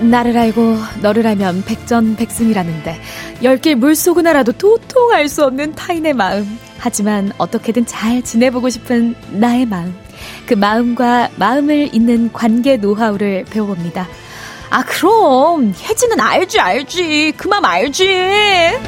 나를 알고 너를 알면 백전백승이라는데 열길 물속은 알아도 도통 알 수 없는 타인의 마음. 하지만 어떻게든 잘 지내보고 싶은 나의 마음. 그 마음과 마음을 잇는 관계 노하우를 배워봅니다. 아 그럼 혜진은 알지 알지. 그 마음 알지?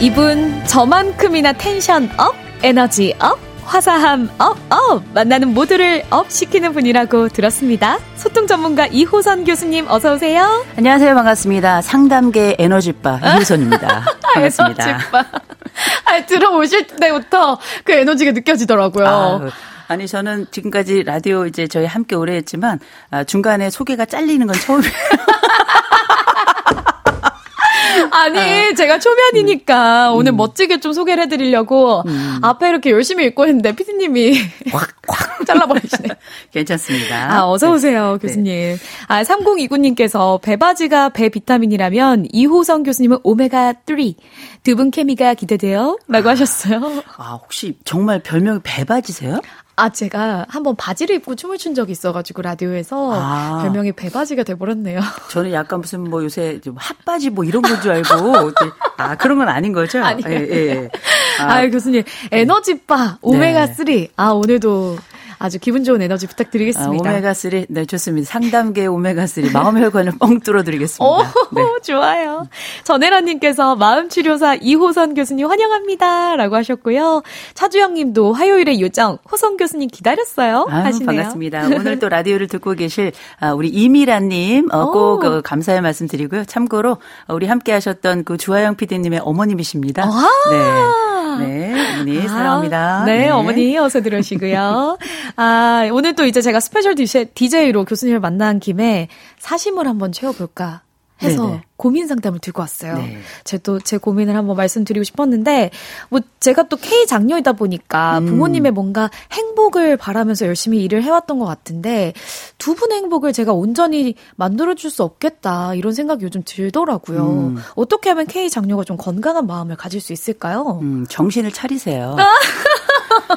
이분 저만큼이나 tension up 에너지 up 화사함 up, up! 만나는 모두를 up 시키는 분이라고 들었습니다. 소통 전문가 이호선 교수님 어서오세요. 안녕하세요. 반갑습니다. 상담계 에너지바 이호선입니다. 반갑습니다. 에너지바. 아, 들어오실 때부터 그 에너지가 느껴지더라고요. 아, 아니 저는 지금까지 라디오 이제 저희 함께 오래 했지만 아, 중간에 소개가 잘리는 건 처음이에요. 아니, 어. 제가 초면이니까 음. 오늘 멋지게 좀 소개를 해드리려고 음. 앞에 이렇게 열심히 읽고 했는데 피디님이 확, 확 잘라버리시네. 괜찮습니다. 아, 어서오세요, 네. 교수님. 네. 아, 3029님께서 배바지가 배 비타민이라면 이호성 교수님은 오메가3. 두 분 케미가 기대돼요. 라고 아. 하셨어요. 아, 혹시 정말 별명이 배바지세요? 아, 제가 한번 바지를 입고 춤을 춘 적이 있어가지고 라디오에서 아. 별명이 배바지가 돼버렸네요. 저는 약간 무슨 뭐 요새 좀 핫바지 뭐 이런 건 줄 알고 아 그런 건 아닌 거죠? 아니요. 예, 예. 아, 아 교수님 에너지바 오메가 3. 네. 아 오늘도 아주 기분 좋은 에너지 부탁드리겠습니다. 아, 오메가3, 네, 좋습니다. 상담계 오메가3, 마음혈관을 뻥 뚫어드리겠습니다. 오, 네. 좋아요. 전혜라님께서 마음치료사 이호선 교수님 환영합니다. 라고 하셨고요. 차주영 님도 화요일에 요정 호선 교수님 기다렸어요. 아, 하시네요. 반갑습니다. 오늘 또 라디오를 듣고 계실 아, 우리 이미라님 어, 꼭 어, 감사의 말씀 드리고요. 참고로 우리 함께 하셨던 그 주하영 PD님의 어머님이십니다. 아~ 네. 네, 어머니 아, 사랑합니다. 네, 네, 어머니 어서 들으시고요. 아, 오늘 또 이제 제가 special DJ로 교수님을 만난 김에 사심을 한번 채워볼까 해서 네네. 고민 상담을 들고 왔어요. 네. 제 또 제 고민을 한번 말씀드리고 싶었는데 뭐 제가 또 K 장녀이다 보니까 음. 부모님의 뭔가 행복을 바라면서 열심히 일을 해왔던 것 같은데 두 분의 행복을 제가 온전히 만들어줄 수 없겠다 이런 생각이 요즘 들더라고요. 음. 어떻게 하면 K 장녀가 좀 건강한 마음을 가질 수 있을까요? 음, 정신을 차리세요.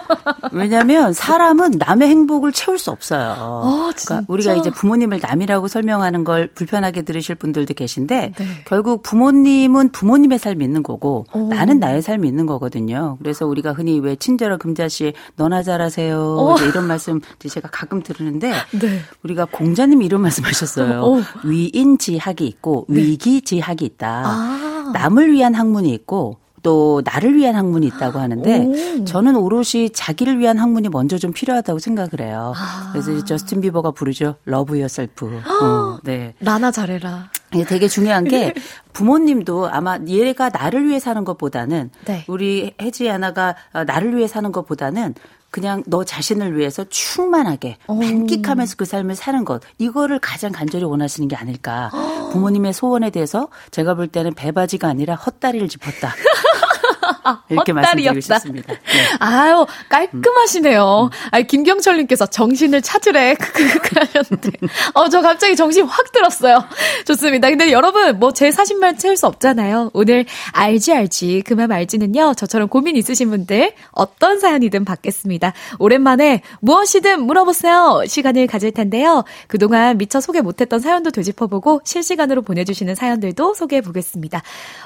왜냐하면 사람은 남의 행복을 채울 수 없어요. 어, 그러니까 우리가 이제 부모님을 남이라고 설명하는 걸 불편하게 들으실 분들도 계신데 네. 결국 부모님은 부모님의 삶이 있는 거고 오. 나는 나의 삶이 있는 거거든요. 그래서 우리가 흔히 왜 친절한 금자씨 너나 잘하세요 이런 말씀 제가 가끔 들으는데 네. 우리가 공자님이 이런 말씀하셨어요. 위인지학이 있고 네. 위기지학이 있다. 아. 남을 위한 학문이 있고 또 나를 위한 학문이 있다고 하는데 오. 저는 오롯이 자기를 위한 학문이 먼저 좀 필요하다고 생각을 해요. 아. 그래서 저스틴 비버가 부르죠. Love Yourself. 어, 네. 나나 잘해라. 되게 중요한 게 부모님도 아마 얘가 나를 위해 사는 것보다는 네. 우리 혜진 아나가 나를 위해 사는 것보다는 그냥 너 자신을 위해서 충만하게 오. 만끽하면서 그 삶을 사는 것. 이거를 가장 간절히 원하시는 게 아닐까. 부모님의 소원에 대해서 제가 볼 때는 배바지가 아니라 헛다리를 짚었다 이렇게 말씀드리고 싶습니다. 네. 아유, 깔끔하시네요. 음. 아 김경철님께서 정신을 찾으래. 크크크 하셨는데. 어, 저 갑자기 정신 확 들었어요. 좋습니다. 근데 여러분, 뭐 제 사심만 채울 수 없잖아요. 오늘 알지 알지, 그만 알지는요. 저처럼 고민 있으신 분들 어떤 사연이든 받겠습니다. 오랜만에 무엇이든 물어보세요. 시간을 가질 텐데요. 그동안 미처 소개 못했던 사연도 되짚어보고 실시간으로 보내주시는 사연들도 소개해 보겠습니다.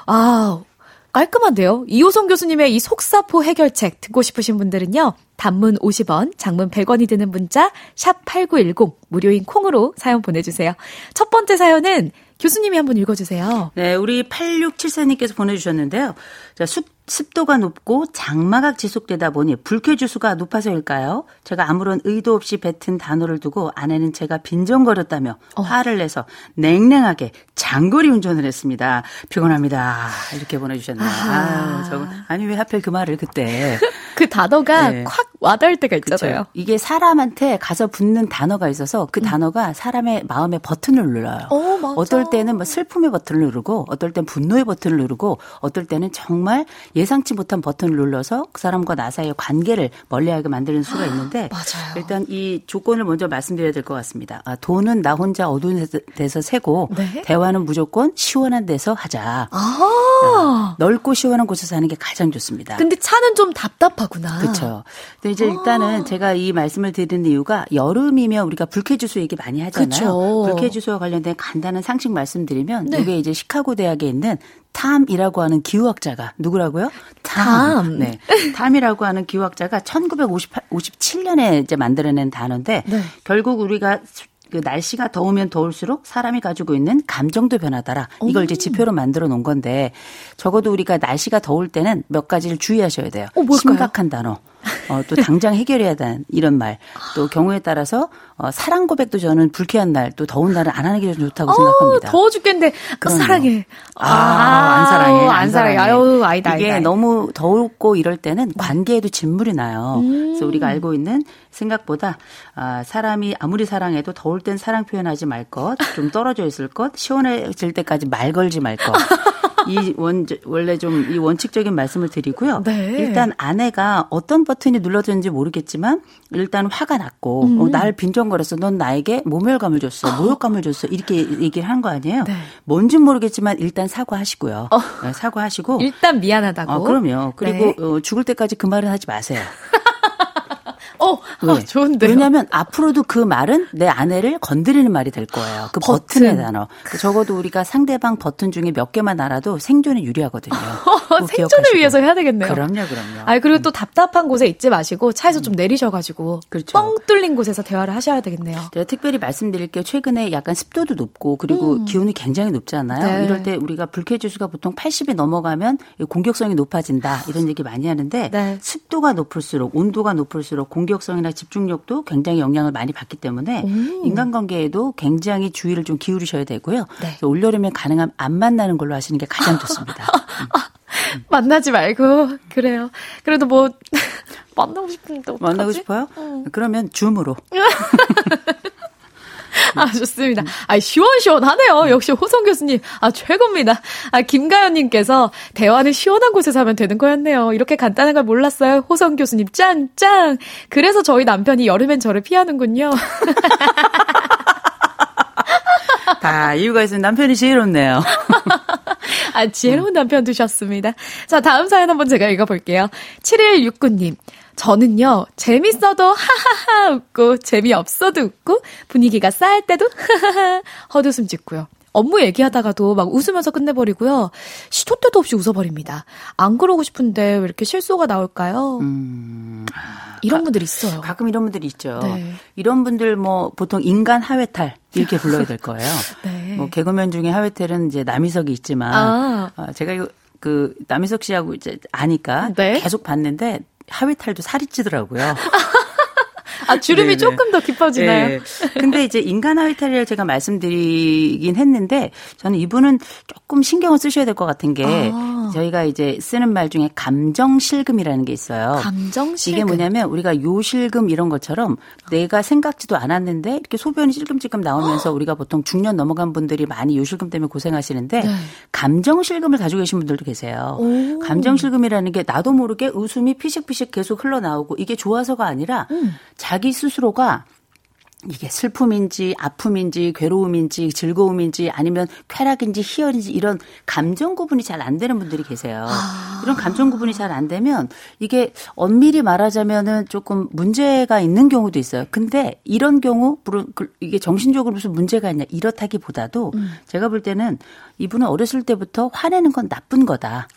아, 깔끔한데요? 이호성 교수님의 이 속사포 해결책 듣고 싶으신 분들은요. 단문 50원, 장문 100원이 드는 문자 샵 8910 무료인 콩으로 사연 보내주세요. 첫 번째 사연은 교수님이 한번 읽어주세요. 네, 우리 8674님께서 보내주셨는데요. 자, 숲 습도가 높고 장마가 지속되다 보니 불쾌지수가 높아서일까요? 제가 아무런 의도 없이 뱉은 단어를 두고 아내는 제가 빈정거렸다며 어. 화를 내서 냉랭하게 장거리 운전을 했습니다. 피곤합니다. 이렇게 보내주셨네요. 아, 저, 아니 왜 하필 그 말을 그때 그 단어가 네. 콱 와닿을 때가 있잖아요. 그쵸? 이게 사람한테 가서 붙는 단어가 있어서 그 음. 단어가 사람의 마음의 버튼을 눌러요. 어, 어떨 때는 뭐 슬픔의 버튼을 누르고 어떨 땐 분노의 버튼을 누르고 어떨 때는 정말 예상치 못한 버튼을 눌러서 그 사람과 나 사이의 관계를 멀리하게 만드는 수가 있는데 맞아요. 일단 이 조건을 먼저 말씀드려야 될 것 같습니다. 아, 돈은 나 혼자 어두운 데서 세고 네? 대화는 무조건 시원한 데서 하자. 아~ 넓고 시원한 곳에서 하는 게 가장 좋습니다. 근데 차는 좀 답답하구나. 그렇죠. 근데 이제 일단은 제가 이 말씀을 드리는 이유가 여름이면 우리가 불쾌지수 얘기 많이 하잖아요. 불쾌지수와 관련된 간단한 상식 말씀드리면 네. 이게 이제 시카고 대학에 있는 탐이라고 하는 기후학자가 누구라고요? 탐. 네. 탐이라고 하는 기후학자가 1957년에 이제 만들어낸 단어인데 네. 결국 우리가 그 날씨가 더우면 더울수록 사람이 가지고 있는 감정도 변하더라. 이걸 이제 지표로 만들어 놓은 건데 적어도 우리가 날씨가 더울 때는 몇 가지를 주의하셔야 돼요. 어, 심각한 단어. 어, 또 당장 해결해야 되는 이런 말. 또 경우에 따라서 어, 사랑 고백도 저는 불쾌한 날, 또 더운 날은 안 하는 게 좋다고 어, 생각합니다. 더워 죽겠는데 어, 사랑해. 아, 아, 안 사랑해. 안, 사랑해. 아유, 아이다. 이게 아이다. 너무 더웠고 이럴 때는 관계에도 진물이 나요. 음. 그래서 우리가 알고 있는 생각보다 아, 사람이 아무리 사랑해도 더울 땐 사랑 표현하지 말 것, 좀 떨어져 있을 것, 시원해질 때까지 말 걸지 말 것. 이 원, 원래 좀 이 원칙적인 말씀을 드리고요. 네. 일단 아내가 어떤 버튼이 눌러졌는지 모르겠지만 일단 화가 났고 음. 어, 날 빈정거렸어. 넌 나에게 모멸감을 줬어. 모욕감을 줬어. 이렇게 얘기를 한 거 아니에요? 네. 뭔진 모르겠지만 일단 사과하시고요. 어. 네, 사과하시고 일단 미안하다고. 어, 그럼요. 그리고 네. 어, 죽을 때까지 그 말은 하지 마세요. 어, 아, 좋은데. 왜냐하면 앞으로도 그 말은 내 아내를 건드리는 말이 될 거예요. 그 버튼. 의 단어. 적어도 우리가 상대방 버튼 중에 몇 개만 알아도 생존에 유리하거든요. 생존을 위해서 해야 되겠네요. 그럼요, 그럼요. 아 그리고 또 답답한 곳에 있지 마시고 차에서 좀 내리셔가지고 그렇죠. 뻥 뚫린 곳에서 대화를 하셔야 되겠네요. 제가 특별히 말씀드릴게요. 최근에 약간 습도도 높고 그리고 음. 기온이 굉장히 높잖아요. 네. 이럴 때 우리가 불쾌지수가 보통 80이 넘어가면 공격성이 높아진다 이런 얘기 많이 하는데 네. 습도가 높을수록 온도가 높을수록 공격 공격성이나 집중력도 굉장히 영향을 많이 받기 때문에 음. 인간관계에도 굉장히 주의를 좀 기울이셔야 되고요. 네. 올여름에 가능하면 안 만나는 걸로 하시는 게 가장 좋습니다. 음. 만나지 말고 그래요. 그래도 뭐 만나고 싶은데 어떡하지? 만나고 싶어요? 음. 그러면 줌으로. 아, 좋습니다. 아, 시원시원하네요. 역시 호성 교수님. 아, 최고입니다. 아, 김가연님께서 대화는 시원한 곳에서 하면 되는 거였네요. 이렇게 간단한 걸 몰랐어요. 호성 교수님, 짱, 짱. 그래서 저희 남편이 여름엔 저를 피하는군요. 다 이유가 있으면 남편이 지혜롭네요. 아, 지혜로운 남편 두셨습니다. 자, 다음 사연 한번 제가 읽어볼게요. 7169님. 저는요, 재밌어도 하하하 웃고, 재미없어도 웃고, 분위기가 싸할 때도 하하하 헛웃음 짓고요. 업무 얘기하다가도 막 웃으면서 끝내버리고요. 시도 때도 없이 웃어버립니다. 안 그러고 싶은데 왜 이렇게 실수가 나올까요? 음, 이런 분들 있어요. 가끔 이런 분들이 있죠. 네. 이런 분들 뭐 보통 인간 하회탈 이렇게 불러야 될 거예요. 네. 뭐 개그맨 중에 하회탈은 이제 남희석이 있지만 아. 어, 제가 그 남희석 씨하고 이제 아니까 네. 계속 봤는데 하회탈도 살이 찌더라고요. 아, 주름이 네네. 조금 더 깊어지나요? 네. 근데 이제 인간 하위탈리를 제가 말씀드리긴 했는데 저는 이분은 조금 신경을 쓰셔야 될 것 같은 게 아. 저희가 이제 쓰는 말 중에 감정 실금이라는 게 있어요. 감정 실금. 이게 뭐냐면 우리가 요실금 이런 것처럼 내가 생각지도 않았는데 이렇게 소변이 찔끔찔끔 나오면서 우리가 보통 중년 넘어간 분들이 많이 요실금 때문에 고생하시는데 네. 감정 실금을 가지고 계신 분들도 계세요. 오. 감정 실금이라는 게 나도 모르게 웃음이 피식피식 계속 흘러나오고 이게 좋아서가 아니라 음. 자기 스스로가 이게 슬픔인지 아픔인지 괴로움인지 즐거움인지 아니면 쾌락인지 희열인지 이런 감정 구분이 잘 안 되는 분들이 계세요. 아. 이런 감정 구분이 잘 안 되면 이게 엄밀히 말하자면은 조금 문제가 있는 경우도 있어요. 근데 이런 경우 그, 이게 정신적으로 무슨 문제가 있냐 이렇다기보다도 음. 제가 볼 때는 이분은 어렸을 때부터 화내는 건 나쁜 거다.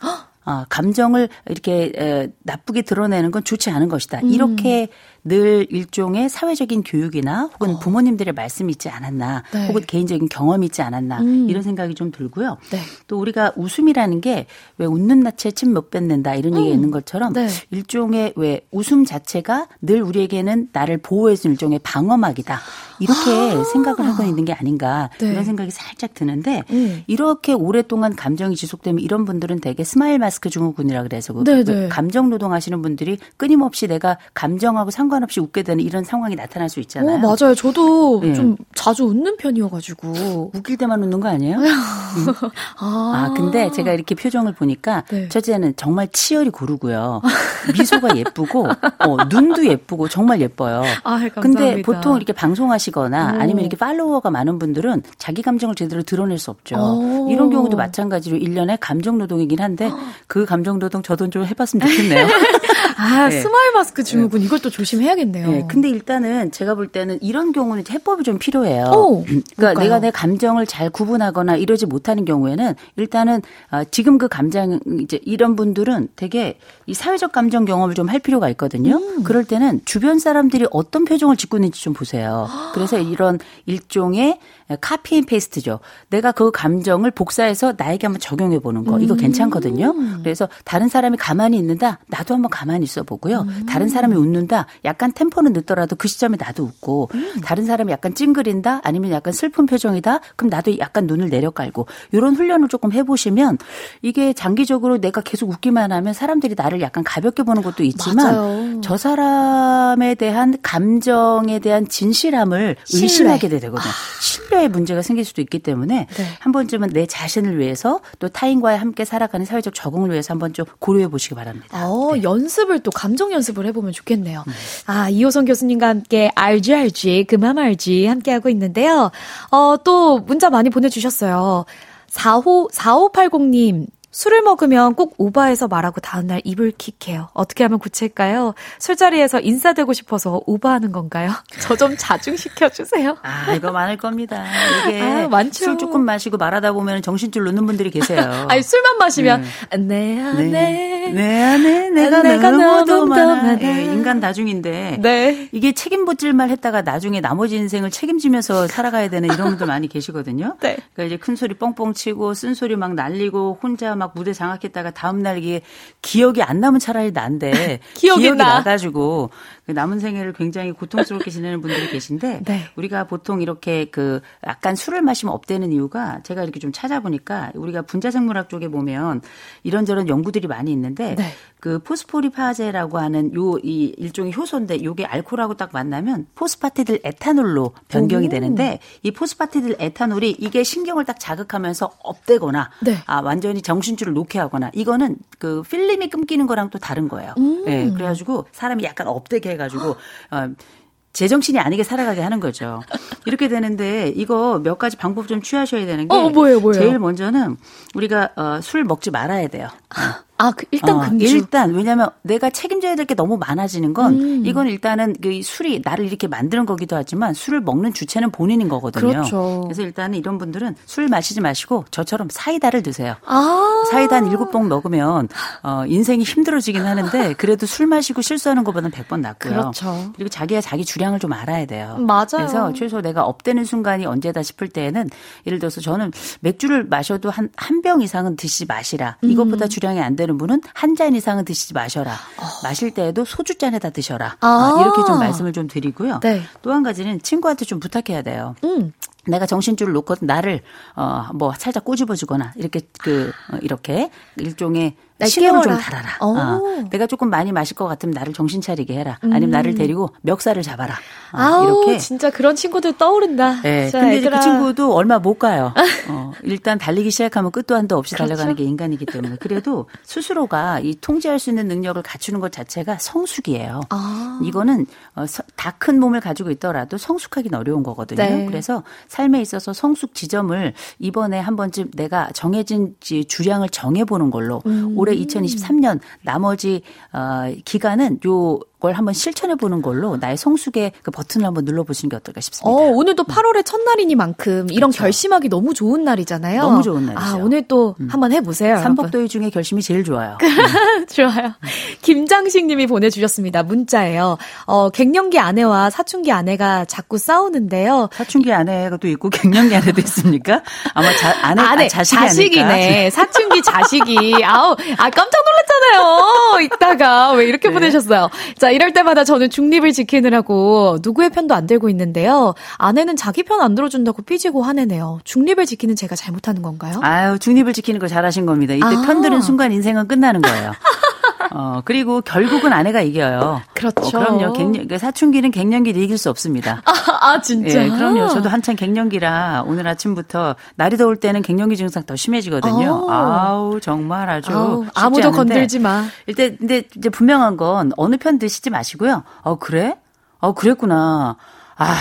어, 감정을 이렇게 에, 나쁘게 드러내는 건 좋지 않은 것이다. 음. 이렇게 늘 일종의 사회적인 교육이나 혹은 어. 부모님들의 말씀이 있지 않았나 네. 혹은 개인적인 경험이 있지 않았나 음. 이런 생각이 좀 들고요. 네. 또 우리가 웃음이라는 게 왜 웃는 낯에 침 못 뱉는다 이런 음. 얘기가 있는 것처럼 네. 일종의 왜 웃음 자체가 늘 우리에게는 나를 보호해주는 일종의 방어막이다. 이렇게 아. 생각을 하고 있는 게 아닌가 네. 이런 생각이 살짝 드는데 음. 이렇게 오랫동안 감정이 지속되면 이런 분들은 되게 스마일 마스크 증후군이라 그래서 그 네, 네. 감정 노동하시는 분들이 끊임없이 내가 감정하고 상관 없이 웃게 되는 이런 상황이 나타날 수 있잖아요. 어, 맞아요. 저도 네. 좀 자주 웃는 편이어가지고 웃길 때만 웃는 거 아니에요? 음. 아. 아. 근데 제가 이렇게 표정을 보니까 네. 첫째는 정말 치열이 고르고요. 미소가 예쁘고 어, 눈도 예쁘고 정말 예뻐요. 아, 감사합니다. 근데 보통 이렇게 방송하시 하시거나 오. 아니면 이렇게 follower가 많은 분들은 자기 감정을 제대로 드러낼 수 없죠. 오. 이런 경우도 마찬가지로 일련의 감정 노동이긴 한데 그 감정 노동 저도 좀 해봤으면 좋겠네요. 아, 네. 스마일 마스크 증후군 네. 또 조심해야겠네요. 네. 근데 일단은 제가 볼 때는 이런 경우는 해법이 좀 필요해요. 오, 그러니까 뭘까요? 내가 내 감정을 잘 구분하거나 이러지 못하는 경우에는 일단은 아, 지금 그 감정 이제 이런 분들은 되게 이 사회적 감정 경험을 좀 할 필요가 있거든요. 음. 그럴 때는 주변 사람들이 어떤 표정을 짓고 있는지 좀 보세요. 그래서 이런 일종의 copy and paste죠. 내가 그 감정을 복사해서 나에게 한번 적용해 보는 거. 이거 음. 괜찮거든요. 그래서 다른 사람이 가만히 있는다. 나도 한번 가만히 있어 보고요. 음. 다른 사람이 웃는다. 약간 템포는 늦더라도 그 시점에 나도 웃고 음. 다른 사람이 약간 찡그린다. 아니면 약간 슬픈 표정이다. 그럼 나도 약간 눈을 내려깔고 이런 훈련을 조금 해 보시면 이게 장기적으로 내가 계속 웃기만 하면 사람들이 나를 약간 가볍게 보는 것도 있지만 맞아요. 저 사람에 대한 감정에 대한 진실함을 신뢰. 의심하게 되거든요. 아. 신뢰 신뢰의 문제가 생길 수도 있기 때문에 네. 한 번쯤은 내 자신을 위해서 또 타인과의 함께 살아가는 사회적 적응을 위해서 한번 좀 고려해 보시기 바랍니다. 어, 네. 연습을 또 감정 연습을 해보면 좋겠네요. 네. 아 이호선 교수님과 함께 알지 알지 그만 알지 함께 하고 있는데요. 어, 또 문자 많이 보내 주셨어요. 45 4580님 술을 먹으면 꼭 우바해서 말하고 다음날 입을 킥해요. 어떻게 하면 구체일까요? 술자리에서 인사되고 싶어서 우바하는 건가요? 저 좀 자중시켜 주세요. 아, 이거 많을 겁니다. 이게 아, 많죠. 술 조금 마시고 말하다 보면 정신줄 놓는 분들이 계세요. 아니, 술만 마시면, 네. 내 안에. 네. 내 안에 내가, 내가 너무 많아. 예, 인간 다중인데. 네. 이게 책임보질만 했다가 나중에 나머지 인생을 책임지면서 살아가야 되는 이런 분들 많이 계시거든요. 네. 그러니까 이제 큰 소리 뻥뻥 치고 쓴 소리 막 날리고 혼자 막 무대 장악했다가 다음 날 이게 기억이 안 나면 차라리 난데 기억이, 기억이 나. 나가지고 그 남은 생애를 굉장히 고통스럽게 지내는 분들이 계신데 네. 우리가 보통 이렇게 그 약간 술을 마시면 up되는 이유가 제가 이렇게 좀 찾아보니까 우리가 분자생물학 쪽에 보면 이런저런 연구들이 많이 있는데 네. 그 phospholipase라고 하는 요 이 일종의 효소인데 요게 알코올하고 딱 만나면 phosphatidyl ethanol로 변경이 오. 되는데 이 phosphatidyl ethanol이 이게 신경을 딱 자극하면서 up되거나 네. 아 완전히 정신줄을 놓게 하거나 이거는 그 필름이 끊기는 거랑 또 다른 거예요. 음. 네, 그래 가지고 사람이 약간 up되게 해 가지고 어, 제정신이 아니게 살아가게 하는 거죠. 이렇게 되는데 이거 몇 가지 방법 좀 취하셔야 되는 게 어, 뭐예요, 뭐예요? 제일 먼저는 우리가 어, 술 먹지 말아야 돼요. 어. 아, 그 일단 어, 금주. 일단 왜냐하면 내가 책임져야 될 게 너무 많아지는 건 음. 이건 일단은 그 술이 나를 이렇게 만드는 거기도 하지만 술을 먹는 주체는 본인인 거거든요. 그렇죠. 그래서 일단은 이런 분들은 술 마시지 마시고 저처럼 사이다를 드세요. 아. 사이다 한 일곱 봉 먹으면 어, 인생이 힘들어지긴 하는데 그래도 술 마시고 실수하는 것보다는 백번 낫고요. 그렇죠. 그리고 자기가 자기 주량을 좀 알아야 돼요. 맞아요. 그래서 최소 내가 업되는 순간이 언제다 싶을 때에는 예를 들어서 저는 맥주를 마셔도 한 한 병 이상은 드시 마시라. 이것보다 음. 주량이 안 되는 분은 한 잔 이상은 드시지 마셔라. 어. 마실 때에도 소주 잔에다 드셔라. 아. 아, 이렇게 좀 말씀을 좀 드리고요. 네. 또한 가지는 친구한테 좀 부탁해야 돼요. 음. 내가 정신줄을 놓고 나를 어 뭐 살짝 꼬집어 주거나 이렇게 그 어, 이렇게 일종의 신호를 좀 달아라. 어. 내가 조금 많이 마실 것 같으면 나를 정신 차리게 해라. 아니면 음. 나를 데리고 멱살을 잡아라. 어, 아우, 이렇게 진짜 그런 친구들 떠오른다. 네, 자, 근데 그 친구도 얼마 못 가요. 어, 일단 달리기 시작하면 끝도 한도 없이 그렇죠? 달려가는 게 인간이기 때문에 그래도 스스로가 이 통제할 수 있는 능력을 갖추는 것 자체가 성숙이에요. 아. 이거는 어, 다 큰 몸을 가지고 있더라도 성숙하기는 어려운 거거든요. 네. 그래서 삶에 있어서 성숙 지점을 이번에 한 번쯤 내가 정해진 주량을 정해보는 걸로 음. 올해 올해 2023년 나머지 어 기간은 요 걸 한번 실천해 보는 걸로 나의 성숙의 그 버튼을 한번 눌러 보시는 게 어떨까 싶습니다. 어, 오늘도 8월의 첫날이니만큼 이런 그렇죠. 결심하기 너무 좋은 날이잖아요. 너무 좋은 날이죠. 아, 오늘 또 음. 한번 해 보세요. 삼복도의 중에 결심이 제일 좋아요. 좋아요. 김장식 님이 보내 주셨습니다. 문자예요. 어, 갱년기 아내와 사춘기 아내가 자꾸 싸우는데요. 사춘기 아내가 또 있고 갱년기 아내도 있습니까? 아마 자, 아내, 아내 아, 자식이 자식이네. 사춘기 자식이. 아우, 아, 깜짝 놀랐잖아요. 이따가. 왜 이렇게 네. 보내셨어요? 자, 이럴 때마다 저는 중립을 지키느라고 누구의 편도 안 들고 있는데요. 아내는 자기 편 안 들어준다고 삐지고 화내네요. 중립을 지키는 제가 잘못하는 건가요? 아유, 중립을 지키는 거 잘하신 겁니다. 이때 아. 편 드는 순간 인생은 끝나는 거예요. 어, 그리고 결국은 아내가 이겨요. 그렇죠. 어, 그럼요. 갱년, 그 사춘기는 갱년기를 이길 수 없습니다. 아, 아 진짜? 예, 그럼요. 저도 한창 갱년기라 오늘 아침부터 날이 더울 때는 갱년기 증상 더 심해지거든요. 오. 아우, 정말 아주. 아우, 아무도 않은데. 건들지 마. 일단, 근데 이제 분명한 건 어느 편 드시지 마시고요. 어, 그래? 어, 그랬구나. 아,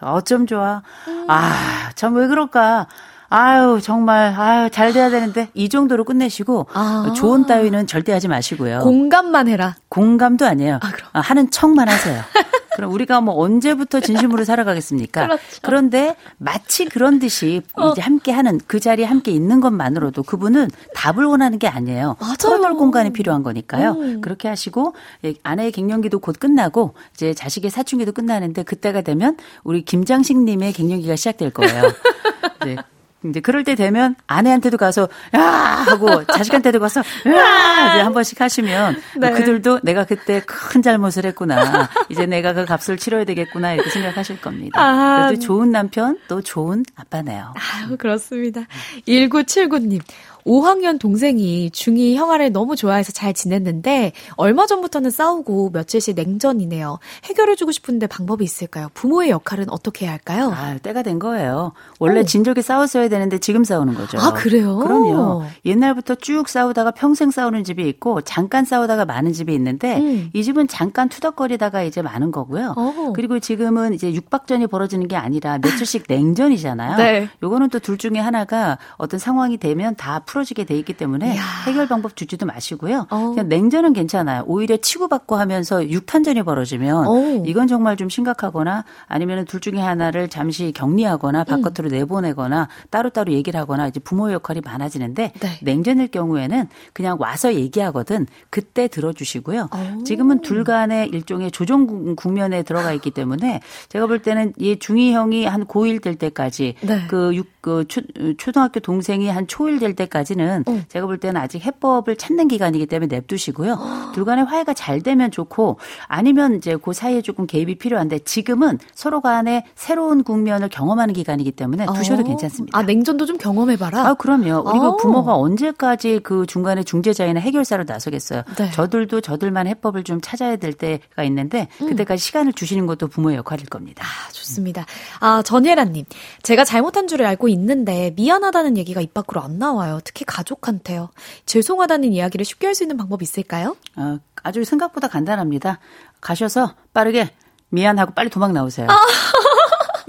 어쩜 좋아. 음. 아, 참 왜 그럴까. 아유, 정말, 아유, 잘 돼야 되는데, 이 정도로 끝내시고, 아. 좋은 따위는 절대 하지 마시고요. 공감만 해라. 공감도 아니에요. 아, 아, 하는 척만 하세요. 그럼 우리가 뭐 언제부터 진심으로 살아가겠습니까? 그렇죠. 그런데 마치 그런 듯이 어. 이제 함께 하는 그 자리에 함께 있는 것만으로도 그분은 답을 원하는 게 아니에요. 털어놓을 공간이 필요한 거니까요. 음. 그렇게 하시고 예, 아내의 갱년기도 곧 끝나고 이제 자식의 사춘기도 끝나는데 그때가 되면 우리 김장식 님의 갱년기가 시작될 거예요. 네. 이제 그럴 때 되면 아내한테도 가서 야 하고 자식한테도 가서 야 이제 한 번씩 하시면 네. 그들도 내가 그때 큰 잘못을 했구나. 이제 내가 그 값을 치러야 되겠구나 이렇게 생각하실 겁니다. 아, 그래도 좋은 남편 또 좋은 아빠네요. 아유 그렇습니다. 1979님 5학년 동생이 중2 형아를 너무 좋아해서 잘 지냈는데 얼마 전부터는 싸우고 며칠씩 냉전이네요. 해결해주고 싶은데 방법이 있을까요? 부모의 역할은 어떻게 해야 할까요? 아, 때가 된 거예요. 원래 오. 진작에 싸웠어야 되는데 지금 싸우는 거죠. 아, 그래요? 그럼요. 옛날부터 쭉 싸우다가 평생 싸우는 집이 있고 잠깐 싸우다가 많은 집이 있는데 음. 이 집은 잠깐 투덕거리다가 이제 많은 거고요. 오. 그리고 지금은 이제 육박전이 벌어지는 게 아니라 며칠씩 냉전이잖아요. 네. 요거는 또 둘 중에 하나가 어떤 상황이 되면 다 풀어 풀어지게 돼 있기 때문에 이야. 해결 방법 주지도 마시고요. 어. 그냥 냉전은 괜찮아요. 오히려 치고받고 하면서 육탄전이 벌어지면 오. 이건 정말 좀 심각하거나 아니면 둘 중에 하나를 잠시 격리하거나 음. 바깥으로 음. 내보내거나 따로따로 얘기를 하거나 이제 부모의 역할이 많아지는데 네. 냉전일 경우에는 그냥 와서 얘기하거든 그때 들어주시고요. 오. 지금은 둘 간의 일종의 조정 국면에 들어가 있기 때문에 제가 볼 때는 얘 중2 형이 한 고1 될 때까지 네. 그, 육, 그 초, 초등학교 동생이 한 초1 될 때까지 때까지는 어. 제가 볼 때는 아직 해법을 찾는 기간이기 때문에 냅두시고요. 어. 둘 간의 화해가 잘 되면 좋고 아니면 이제 그 사이에 조금 개입이 필요한데 지금은 서로 간에 새로운 국면을 경험하는 기간이기 때문에 두셔도 어. 괜찮습니다. 아, 냉전도 좀 경험해봐라? 아, 그럼요. 우리가 어. 부모가 언제까지 그 중간에 중재자이나 해결사로 나서겠어요. 네. 저들도 저들만 해법을 좀 찾아야 될 때가 있는데 음. 그때까지 시간을 주시는 것도 부모의 역할일 겁니다. 아, 좋습니다. 아, 전예란님. 제가 잘못한 줄을 알고 있는데 미안하다는 얘기가 입 밖으로 안 나와요. 특히 가족한테요. 죄송하다는 이야기를 쉽게 할 수 있는 방법이 있을까요? 어, 아주 생각보다 간단합니다. 가셔서 빠르게 미안하고 빨리 도망 나오세요.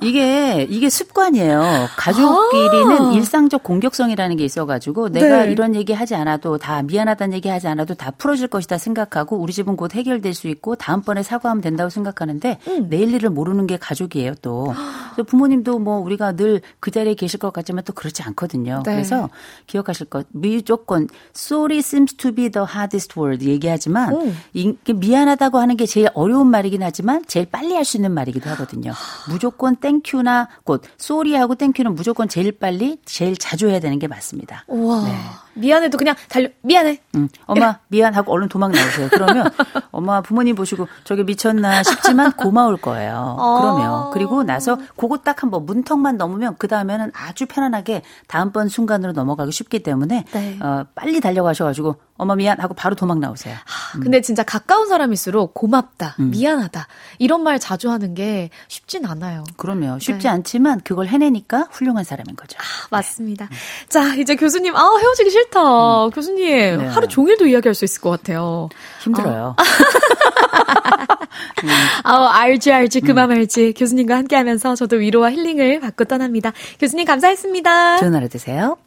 아. 이게 이게 습관이에요. 가족끼리는 아~ 일상적 공격성이라는 게 있어가지고 내가 네. 이런 얘기 하지 않아도 다 미안하다는 얘기 하지 않아도 다 풀어질 것이다 생각하고 우리 집은 곧 해결될 수 있고 다음번에 사과하면 된다고 생각하는데 음. 내일 일을 모르는 게 가족이에요 또. 부모님도 뭐 우리가 늘 그 자리에 계실 것 같지만 또 그렇지 않거든요. 네. 그래서 기억하실 것 무조건 sorry seems to be the hardest word 얘기하지만 음. 미안하다고 하는 게 제일 어려운 말이긴 하지만 제일 빨리 할 수 있는 말이기도 하거든요. 무조건 땡큐나 곧 쏘리하고 땡큐는 무조건 제일 빨리 제일 자주 해야 되는 게 맞습니다. 와. 네. 미안해도 그냥 달려 미안해. 응. 엄마 미안하고 얼른 도망 나오세요. 그러면 엄마 부모님 보시고 저게 미쳤나 싶지만 고마울 거예요. 아. 그러면 그리고 나서 그거 딱 한번 문턱만 넘으면 그 다음에는 아주 편안하게 다음번 순간으로 넘어가기 쉽기 때문에 네. 어, 빨리 달려가셔가지고 엄마 미안 하고 바로 도망 나오세요. 음. 근데 진짜 가까운 사람일수록 고맙다, 음. 미안하다 이런 말 자주 하는 게 쉽진 않아요. 그럼요. 쉽지 네. 않지만 그걸 해내니까 훌륭한 사람인 거죠. 아, 맞습니다. 네. 자 이제 교수님 아 헤어지기 싫다. 음. 교수님 네. 하루 종일도 이야기할 수 있을 것 같아요. 힘들어요. 아. 음. 아, 알지 알지 그만 음. 알지 교수님과 함께 하면서 저도 위로와 힐링을 받고 떠납니다. 교수님 감사했습니다. 좋은 하루 되세요.